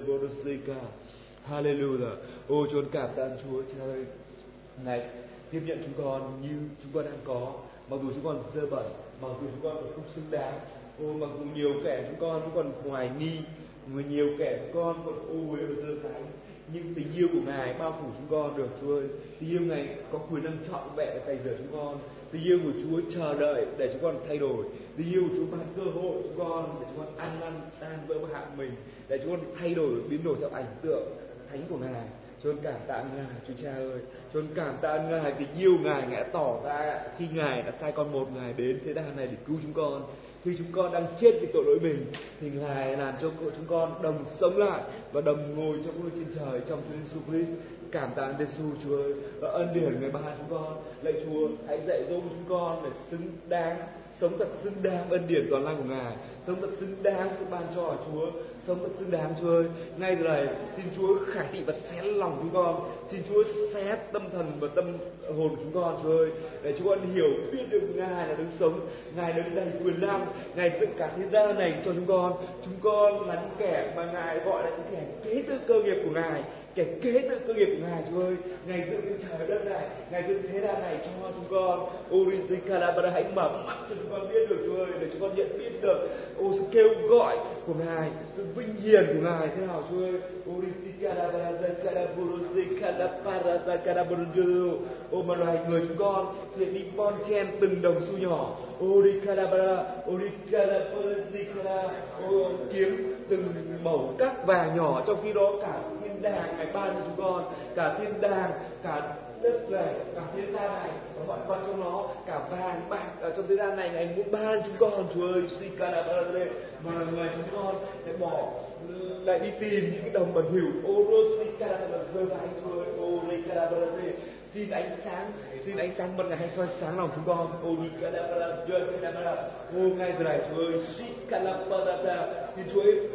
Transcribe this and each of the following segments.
Bodosika. Hallelujah. ô Chúa cảm tạ Chúa Cha ơi. Ngài tiếp nhận chúng con như chúng con đang có. Mặc dù chúng con dơ bẩn, mặc dù chúng con không xứng đáng. Ô mặc dù nhiều kẻ chúng con chúng còn hoài nghi, người nhiều kẻ chúng con còn ô uế và dơ dãi. Nhưng tình yêu của Ngài bao phủ chúng con được Chúa ơi. Tình yêu Ngài có quyền năng trọn vẹn cày rửa chúng con. Tình yêu của Chúa chờ đợi để chúng con thay đổi. Tình yêu của Chúa ban cơ hội chúng con để chúng con ăn năn tan vỡ hạ mình để chúng con thay đổi biến đổi theo ảnh tượng thánh của Ngài. Chúa cảm tạ Ngài, Chúa Cha ơi. Chúa cảm tạ Ngài tình yêu Ngài, Ngài đã tỏ ra khi Ngài đã sai con một Ngài đến thế gian này để cứu chúng con. Khi chúng con đang chết vì tội lỗi mình, thì Ngài làm cho chúng con đồng sống lại và đồng ngồi trong ngôi trên trời trong Chúa Giêsu Christ. Cảm tạ Đức Giêsu Chúa ơi, và ân điển người ba chúng con. Lạy Chúa, hãy dạy dỗ chúng con để xứng đáng sống thật xứng đáng ân điển toàn năng của Ngài, sống thật xứng đáng sự ban cho của Chúa, sống thật xứng đáng Chúa ơi. Ngay từ này, xin Chúa khải thị và xé lòng chúng con, xin Chúa xé tâm thần và tâm hồn của chúng con Chúa ơi, để chúng con hiểu biết được Ngài là đứng sống, Ngài đứng đầy quyền năng, Ngài dựng cả thế gian này cho chúng con. Chúng con là những kẻ mà Ngài gọi là những kẻ kế thừa cơ nghiệp của Ngài, kẻ kế tự cơ nghiệp của Ngài Chúa ơi, Ngài dựng cái trời đất này, Ngài dựng thế gian này cho chúng con. Urizikalabara hãy mở mắt cho chúng con biết được Chúa ơi, để chúng con nhận biết được ô sự kêu gọi của Ngài, sự vinh hiển của Ngài thế nào Chúa ơi. Urizikalabara Zakaraburuzikalaparazakaraburuzu ô mà loài người chúng con hiện đi bon chen từng đồng xu nhỏ. Urikalabara Urikalabara ô, kiếm từng mẩu cát vàng nhỏ, trong khi đó cả thiên đàng ngày ban cho chúng con. Cả thiên đàng, cả đất này, cả thế gian này, và mọi vật trong nó, cả vàng, bạc ở trong thế gian này ngài muốn ban chúng con. Chúa ơi sikarabarade mà ngày chúng con lại bỏ, lại đi tìm những cái đồng bẩn thỉu orosikarabara rơi vào anh chúa ơi. Orikarabarade xin ánh sáng, xin ánh sáng ban ngày hãy soi sáng lòng chúng con. Orikarabarade ô ngay vâng, giờ này, chúa ơi sikarabarade xin chúa ơi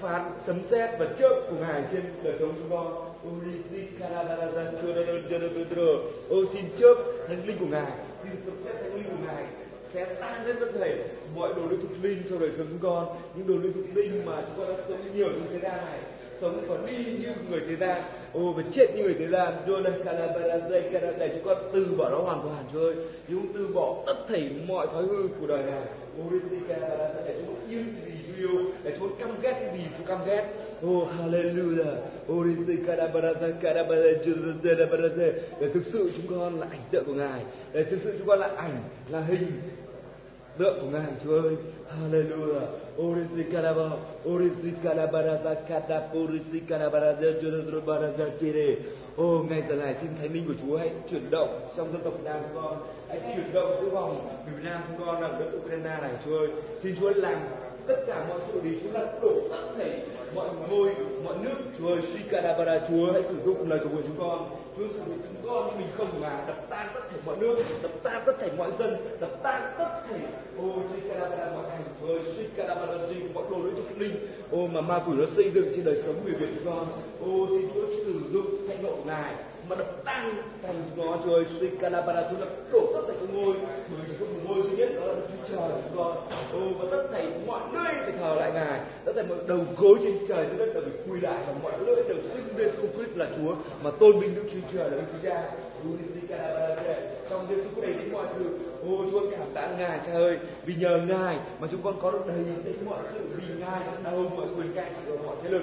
phán sấm sét và chớp của ngài trên đời sống chúng con. Ô xin chớp thánh linh của ngài, xin sấm sét thánh linh của ngài sẽ tan lên tất thể mọi đồ lưu thuộc linh trong đời sống chúng con. Những đồ lưu thuộc linh mà chúng con đã sống nhiều như thế gian này, sống và đi như người thế gian. Ô, và chết như người thế gian. Jonah để chúng con từ bỏ nó hoàn toàn, Chúa ơi. Chúng từ bỏ tất thảy mọi thói hư của đời này. Để chúng con yêu vì Chúa yêu để chúng con căm ghét vì Chúa căm ghét oh hallelujah. Oh, Để thực sự chúng con là ảnh tượng của Ngài. Để thực sự chúng con là ảnh, là hình tượng của Ngài, Chúa ơi. Hallelujah. Orisikaraba Orisikarabaraza Katapurisikarabaraza Jodobaraza Chire Ô ngay giờ này, xin Thánh Linh của Chúa hãy chuyển động trong dân tộc Việt Nam chúng con. Hãy chuyển động giữa vòng Việt Nam chúng con ở đất Ukraine này, Chúa ơi. Xin Chúa làm tất cả mọi sự thì Chúa đã đổ tất thảy mọi ngôi mọi nước. Chúa ơi Shikarabara Chúa hãy sử dụng lời cầu nguyện chúng con. Chúa sử dụng chúng con nhưng mình không mà đập tan tất thảy mọi nước đập tan tất thảy mọi dân đập tan tất thảy ô Shikarabara mọi thành Chúa ơi Shikarabara mọi đồ lỗi thuộc linh. Ô mà ma quỷ nó xây dựng trên đời sống người Việt chúng con. Ô xin Chúa sử dụng thánh độ ngài mà đập tan thành nó Chúa ơi Shikarabara chúng đã đổ tất cả các ngôi bởi vì có một ngôi duy nhất đó là Chúa Trời chúng con ô và tất thảy mọi nơi phải thờ lại ngài tất thảy mọi đầu gối trên trời dưới đất đều phải quỳ lại và mọi lưỡi đều xưng Giêsu Christ là Chúa mà tôn vinh Đức Chúa Trời là Đức Chúa Cha trong Giêsu có đầy đến mọi sự ô Chúa cảm tạ ngài cha ơi vì nhờ ngài mà chúng con có được đầy đến mọi sự vì ngài đã ôm mọi quyền cạnh trị và mọi thế lực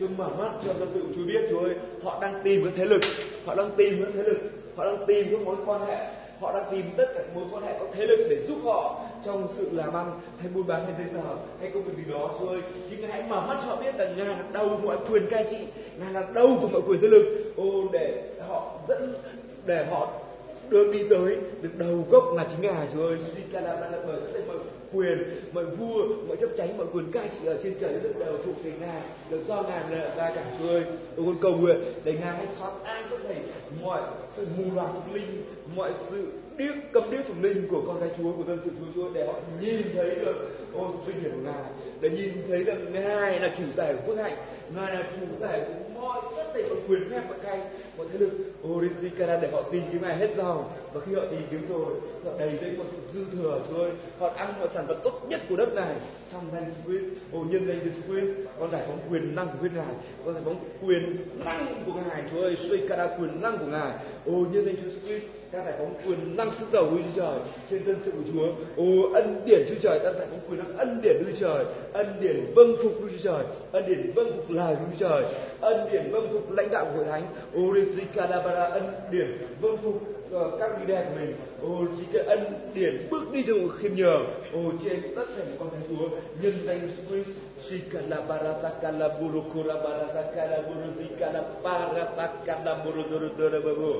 Chúa mở mắt cho dân sự Chúa biết Chúa ơi họ đang tìm cái thế lực. Họ đang tìm cái thế lực. Họ đang tìm cái mối quan hệ. Họ đang tìm tất cả mối quan hệ có thế lực để giúp họ. Trong sự làm ăn, hay buôn bán hay giấy tờ, hay công việc gì đó Chúa ơi nhưng hãy mở mắt cho họ biết rằng ngài là đầu của mọi quyền cai trị. Ngài là đầu của mọi quyền thế lực. Ô, để họ dẫn, để họ đường đi tới, được đầu gốc là chính ngài Chúa ơi Sikala là bởi tất mọi quyền, mọi vua, mọi chấp tránh mọi quyền cai trị ở trên trời được đầu thuộc về ngài. Được do ngài là ra cả Chúa ơi tôi con cầu nguyện, để ngài hãy xóa tan có thể. Mọi sự mù loà thuộc linh, mọi sự điếc cầm điếc thuộc linh của con cái Chúa, của dân sự Chúa Chúa, để họ nhìn thấy được ô sự vinh hiển của ngài. Để nhìn thấy rằng ngài là chủ tài của phước hạnh, ngài là chủ tài của mọi tất thể mọi quyền phép và cay một thế lực Orishikara để họ tìm kiếm ngài hết giàu và khi họ tìm kiếm rồi họ đầy dẫy một sự dư thừa. Rồi họ ăn mọi sản vật tốt nhất của đất này. Trong danh Swiss ô nhân danh Swiss con giải phóng quyền năng của bên ngài. Con giải phóng quyền năng của ngài. Chúa ơi Shikara quyền năng của ngài. Ô nhân danh Jesus Christ ta giải phóng quyền năng sức giàu Chúa Trời. Trên dân sự của Chúa. Ô ân điển Chúa Trời, ta giải phóng quyền năng ân điển Chúa Trời, ân điển vâng phục Chúa Trời, ân điển vâng phục lời Chúa Trời, ân điển vâng phục lãnh đạo của hội thánh. Ô Risikalabara ân điển vâng phục uh, ờ, các leader của mình. Ô chỉ cái ân điển bước đi trong khiêm nhường. Ô trên tất cả những con thánh Chúa nhân danh Christ Shikala barasakala burukura barasakala buruzikala parasakala buruzurudura babu.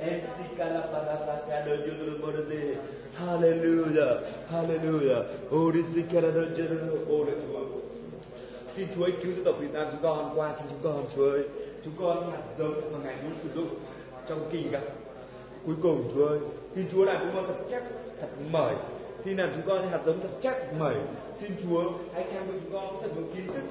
Esikala parasakala judurumurde. Hallelujah. Hallelujah. Orisikala judurumurde. Ô lạy Chúa. Xin Chúa hãy cứu dân tộc Việt Nam chúng con qua cho chúng con Chúa ơi. Chúng con hạt giống mà Ngài muốn sử dụng trong kỳ gặp cuối cùng Chúa ơi. Xin Chúa làm chúng con thật chắc, thật mởi. Xin làm chúng con hạt giống thật chắc, mởi. Xin Chúa hãy trang bị chúng con thật nhiều kiến thức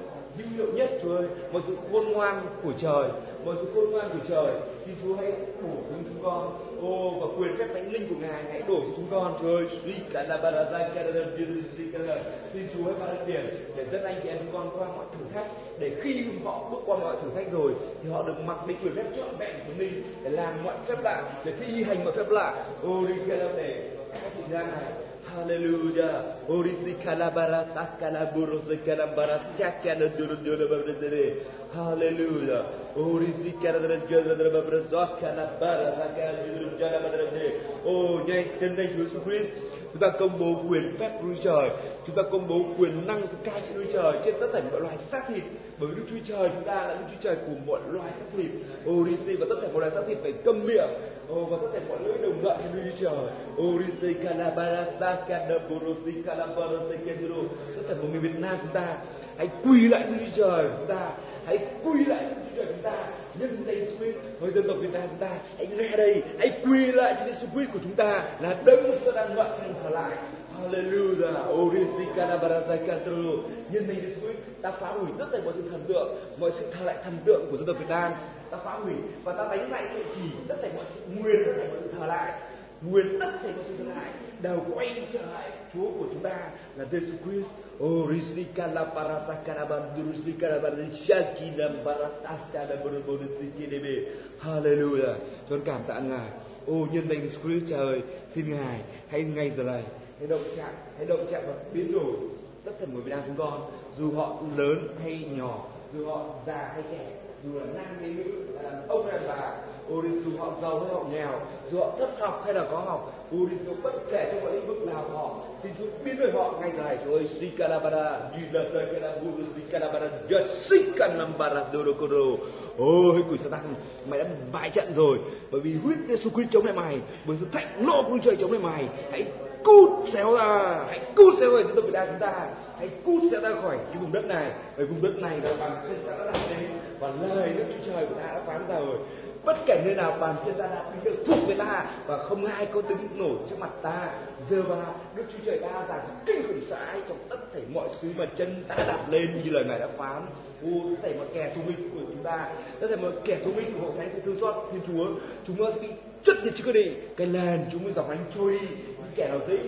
hữu hiệu nhất Chúa ơi, một sự khôn ngoan của trời, một sự khôn ngoan của trời. Xin Chúa hãy bổ xuống chúng con, ô và quyền phép thánh linh của Ngài hãy đổ cho chúng con Chúa ơi. Suy cả là bà là ra cả là Xin Chúa hãy ban tiền để dẫn anh chị em chúng con qua mọi thử thách, để khi họ bước qua mọi thử thách rồi thì họ được mặc định quyền phép trọn vẹn của mình để làm mọi phép lạ, để thi hành mọi phép lạ. Ô đi kia để các chị ra này Hallelujah. Orisi kalabara akala buru sekala barat cakala duru duru berdiri. Hallelujah. Orisi kalabara jadra babra sakala bara sakala duru jara babredere. Oh, nhanh trên danh Chúa Jesus Christ. Chúng ta công bố quyền phép của Chúa Trời. Chúng ta công bố quyền năng sự cai trị Chúa Trời trên tất cả mọi loài xác thịt. Bởi vì Đức Chúa Trời chúng ta là Đức Chúa Trời của mọi loài xác thịt. Orisi và tất cả mọi loài xác thịt phải câm miệng. Ô và tất cả mọi lưỡi đồng đoạn trên Đức Chúa Trời. Orisi kalabara sakala borosi kalabara sekendro. Tất cả mọi người Việt Nam chúng ta hãy quỳ lại với Chúa Trời chúng ta hãy quỳ lại với Chúa Trời chúng ta nhân danh Jesus với dân tộc Việt Nam chúng ta hãy nghe đây hãy quỳ lại cho Jesus Christ của chúng ta là đấng mà chúng ta đang ngợi khen trở lại Hallelujah. Orisikana Barasakatru. Nhân danh Jesus Christ, ta phá hủy tất cả mọi sự thần tượng, mọi sự thờ lại thần tượng của dân tộc Việt Nam. Ta phá hủy và ta đánh lại địa chỉ tất cả mọi sự nguyên, tất cả mọi sự thờ lại nguyên tất cả mọi sự thờ lại đều quay trở lại Chúa của chúng ta là Jesus Christ. Oh, Risikala Parasakara Bandurusikara Bandishakina Parasakara Bandurusikidebe. Hallelujah. Con cảm tạ Ngài. Ô nhân danh Jesus Christ trời xin Ngài hãy ngay giờ này hãy động chạm, hãy động chạm và biến đổi tất cả người Việt Nam chúng con, dù họ lớn hay nhỏ, dù họ già hay trẻ, dù là nam hay nữ, là đàn ông hay bà, Ôi dù họ giàu hay họ nghèo, dù họ thất học hay là có học, Ôi dù bất kể trong mọi lĩnh vực nào của họ, xin Chúa biến đổi họ ngay giờ này. Chúa ơi, Sikalabara, Yudatakara, Guru Sikalabara, Yasikanambara, Dorokoro. Ôi quỷ Satan, mày đã bại trận rồi, bởi vì huyết Giêsu Christ chống lại mày, bởi sự thạnh nộ của trời chống lại mày. Hãy cút xéo ra, hãy cút xéo ra dân tộc Việt Nam chúng ta, hãy cút xéo ra khỏi cái vùng đất này, bởi vùng đất này là bằng chân ta đã đặt đến và lời Đức Chúa Trời của ta đã phán ra rồi bất kể nơi nào bàn chân ta đã bị được thuộc về ta và không ai có tính nổi trước mặt ta. Giờ ba đức chúa trời ta rằng sự kinh khủng sợ ai trong tất thể mọi thứ mà chân ta đặt lên như lời ngài đã phán. Ô, tất thể mọi kẻ thù minh của chúng ta, tất thể mọi kẻ thù minh của hội thánh sẽ thương xót thiên chúa. Chúng nó sẽ bị chất như chứ cơ đi cái làn chúng mới dòng ánh trôi đi. Những kẻ nào thấy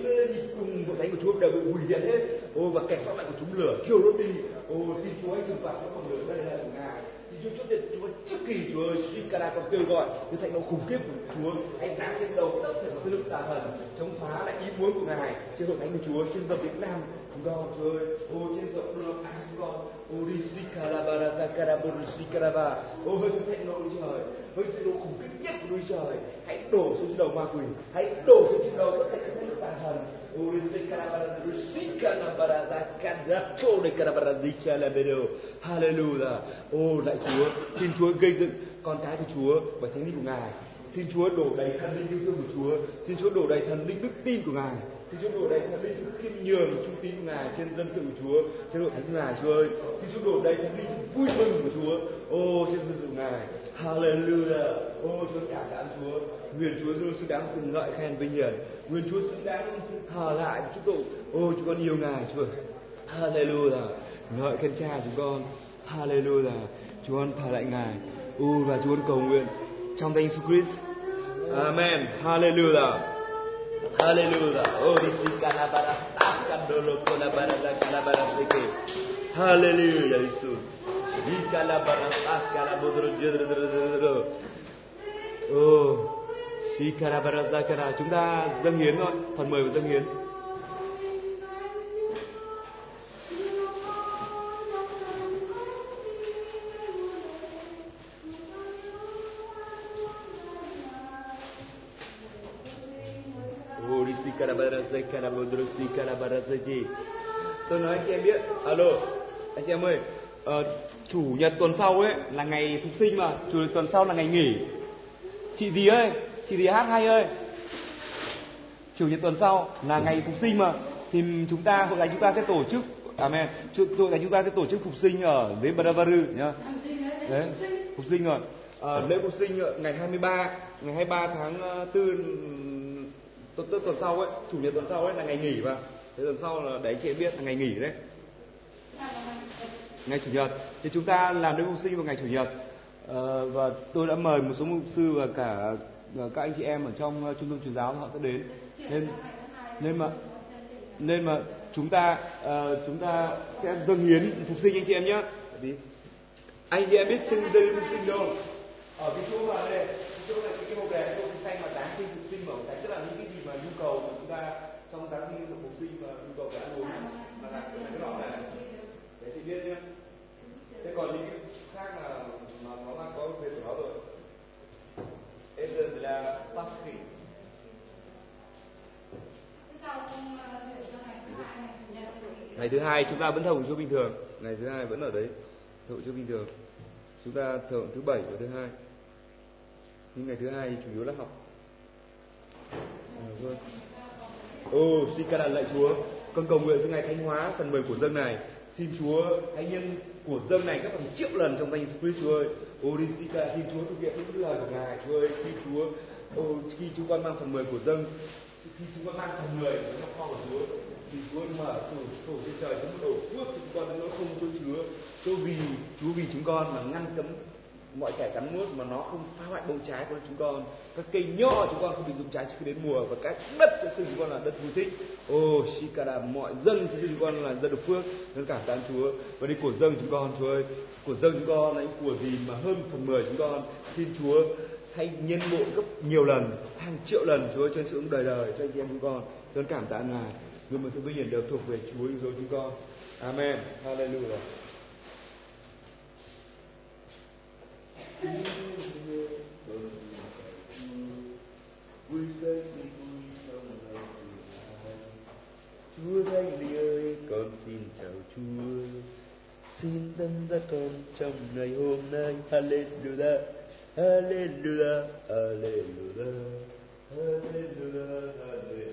cùng hội thánh của chúa đều bị hủy diệt hết. Ô, và kẻ sót lại của chúng lửa thiêu đốt đi. Ô, xin chúa anh trừng phạt những con người đây là của ngài. Chúa chốt điện Chúa trước kỳ Chúa ơi Shikara còn kêu gọi cái thành nó khủng khiếp của Chúa hãy sáng trên đầu tất cả mọi thế lực tà thần, chống phá lại ý muốn của Ngài. Trên hội thánh của Chúa, trên dòng Việt Nam, chúng con Chúa ơi ô, trên dòng đường Anh chúng con, ô, đi Shikara Barazakara Shikara ba ô, với sự thạnh nộ trời, với sự nộ khủng khiếp nhất của núi trời, hãy đổ xuống trên đầu ma quỷ, hãy đổ xuống trên đầu tất cả các thế tà thần. Ô, đi Shikara Shikara Barazakara Shikara Barazikara Hallelujah. Ô lại Chúa xin Chúa gây dựng con cái của Chúa bởi thánh linh của Ngài xin Chúa đổ đầy thần linh yêu thương của Chúa. Xin Chúa đổ đầy thần linh đức tin của Ngài. Xin Chúa đổ đầy thần linh sự khiêm nhường, trung tín của Ngài trên dân sự của Chúa. Trên hội thánh của Ngài, Chúa ơi. Xin Chúa đổ đầy thần linh vui mừng của Chúa. Ô, trên dân sự của Ngài. Hallelujah. Ô, Chúa cảm tạ Chúa. Nguyện Chúa luôn xứng đáng sự ngợi khen vinh hiển. Nguyện Chúa xứng đáng sự thờ lại của chúng tôi ô chúng con yêu Ngài, Chúa Hallelujah. Ngợi khen Cha chúng con. Hallelujah. Chúa con thờ lại Ngài. U và Chúa con cầu nguyện trong danh Jesus Christ. Amen. Hallelujah. Hallelujah. Oh, this is kalabara. Kandolo kolabara kalabara seke. Hallelujah, Jesus. Di kalabara kalabodro jedro Oh, si kalabara zakara. Chúng ta dâng hiến thôi. Phần 10 của dâng hiến. Tôi nói anh chị em biết, alo, anh chị em ơi, uh, chủ nhật tuần sau ấy là ngày phục sinh mà, chủ nhật tuần sau là ngày nghỉ. Chị gì ơi, chị gì hát hay ơi, chủ nhật tuần sau là ngày phục sinh mà, thì chúng ta hội thánh chúng ta sẽ tổ chức, amen, hội thánh chúng ta sẽ tổ chức phục sinh ở dưới Badavaru nhá. Đấy, phục sinh rồi. À, lễ phục sinh ngày 23 ngày 23 tháng ờ, 4 tuần, tuần, tuần sau ấy chủ nhật tuần sau ấy là ngày nghỉ mà. Thế tuần sau là để chị em biết là ngày nghỉ đấy. Ngày chủ nhật. Thì chúng ta làm lễ phục sinh vào ngày chủ nhật. À, và tôi đã mời một số mục sư và cả và các anh chị em ở trong ờ, trung tâm truyền giáo họ sẽ đến. Nên nên mà nên mà chúng ta uh, chúng ta sẽ dâng hiến phục sinh anh chị em nhé anh chị em biết sinh dâng phục sinh đâu. Ở cái chỗ mà đây cái chỗ này cái, cái hộp đèn cái xanh mà đáng sinh phục sinh mà cái tức là những mà nhu cầu của chúng ta trong giáng sinh phục sinh và nhu cầu về ăn uống. Mà là cái đó này để chị biết nhé. Thế còn những cái khác là mà nó đang có về của nó rồi. Eden là Pascal ngày thứ hai chúng ta vẫn thờ chúa bình thường. Ngày thứ hai vẫn ở đấy thờ chúa bình thường. Chúng ta thờ thứ bảy và thứ hai. Nhưng ngày thứ hai chủ yếu là học à, vâng xin ca lạy chúa con cầu nguyện cho ngày thánh hóa phần mười của dân này. Xin chúa hãy nhân của dân này gấp hàng triệu lần trong danh Christ chúa ơi. Ô đi xin ca xin chúa thực hiện những lời của ngài chúa ơi. Khi chúa ô khi chúng con mang phần mười của dân khi chúng con mang phần mười của trong kho của chúa thì Chúa mở sổ sổ trên trời chúng đổ phước cho chúng con nó không chỗ chứa. Chúa vì Chúa vì chúng con mà ngăn cấm mọi kẻ cắn nuốt mà nó không phá hoại bông trái của chúng con. Các cây nho chúng con không bị dùng trái trước khi đến mùa. Và các đất sẽ xưng chúng con là đất vui thích. Ô oh, shikara mọi dân sẽ xưng chúng con là dân được phước. Nên cảm tạ chúa. Và đi của dân chúng con chúa ơi. Của dân chúng con là của gì mà hơn phần mười chúng con. Xin chúa hãy nhân bộ gấp nhiều lần hàng triệu lần chúa cho sự đời đời cho anh em chúng con. Con cảm tạ ngài. Người mà sự vinh hiển đều thuộc về chúa chúng con. Amen. Hallelujah. Chúa thánh linh ơi con xin chào Chúa. Xin tân ra con trong ngày hôm nay. Hallelujah. Hallelujah. Hallelujah. Hallelujah. Hallelujah.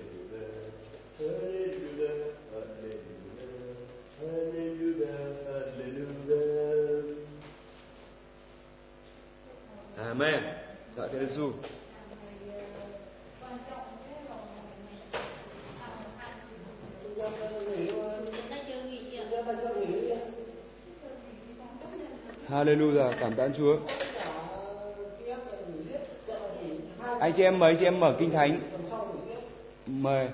Amen. Dạ thưa Giêsu. Hallelujah, cảm tạ Chúa. Anh chị em mời anh chị em mở kinh thánh. Mời.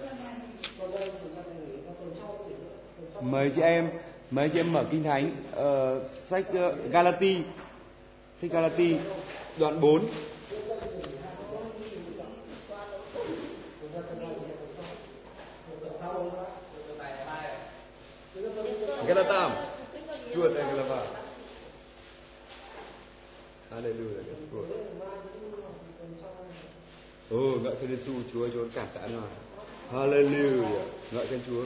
Mời chị em, mời chị em mở kinh thánh uh, sách uh, Galati. Sách Galati đoạn 4 Galatam dua tay Galava Hallelujah Chúa Oh ngợi khen Chúa, Chúa Chúa cảm tạ ngài Hallelujah. Ngợi khen Chúa.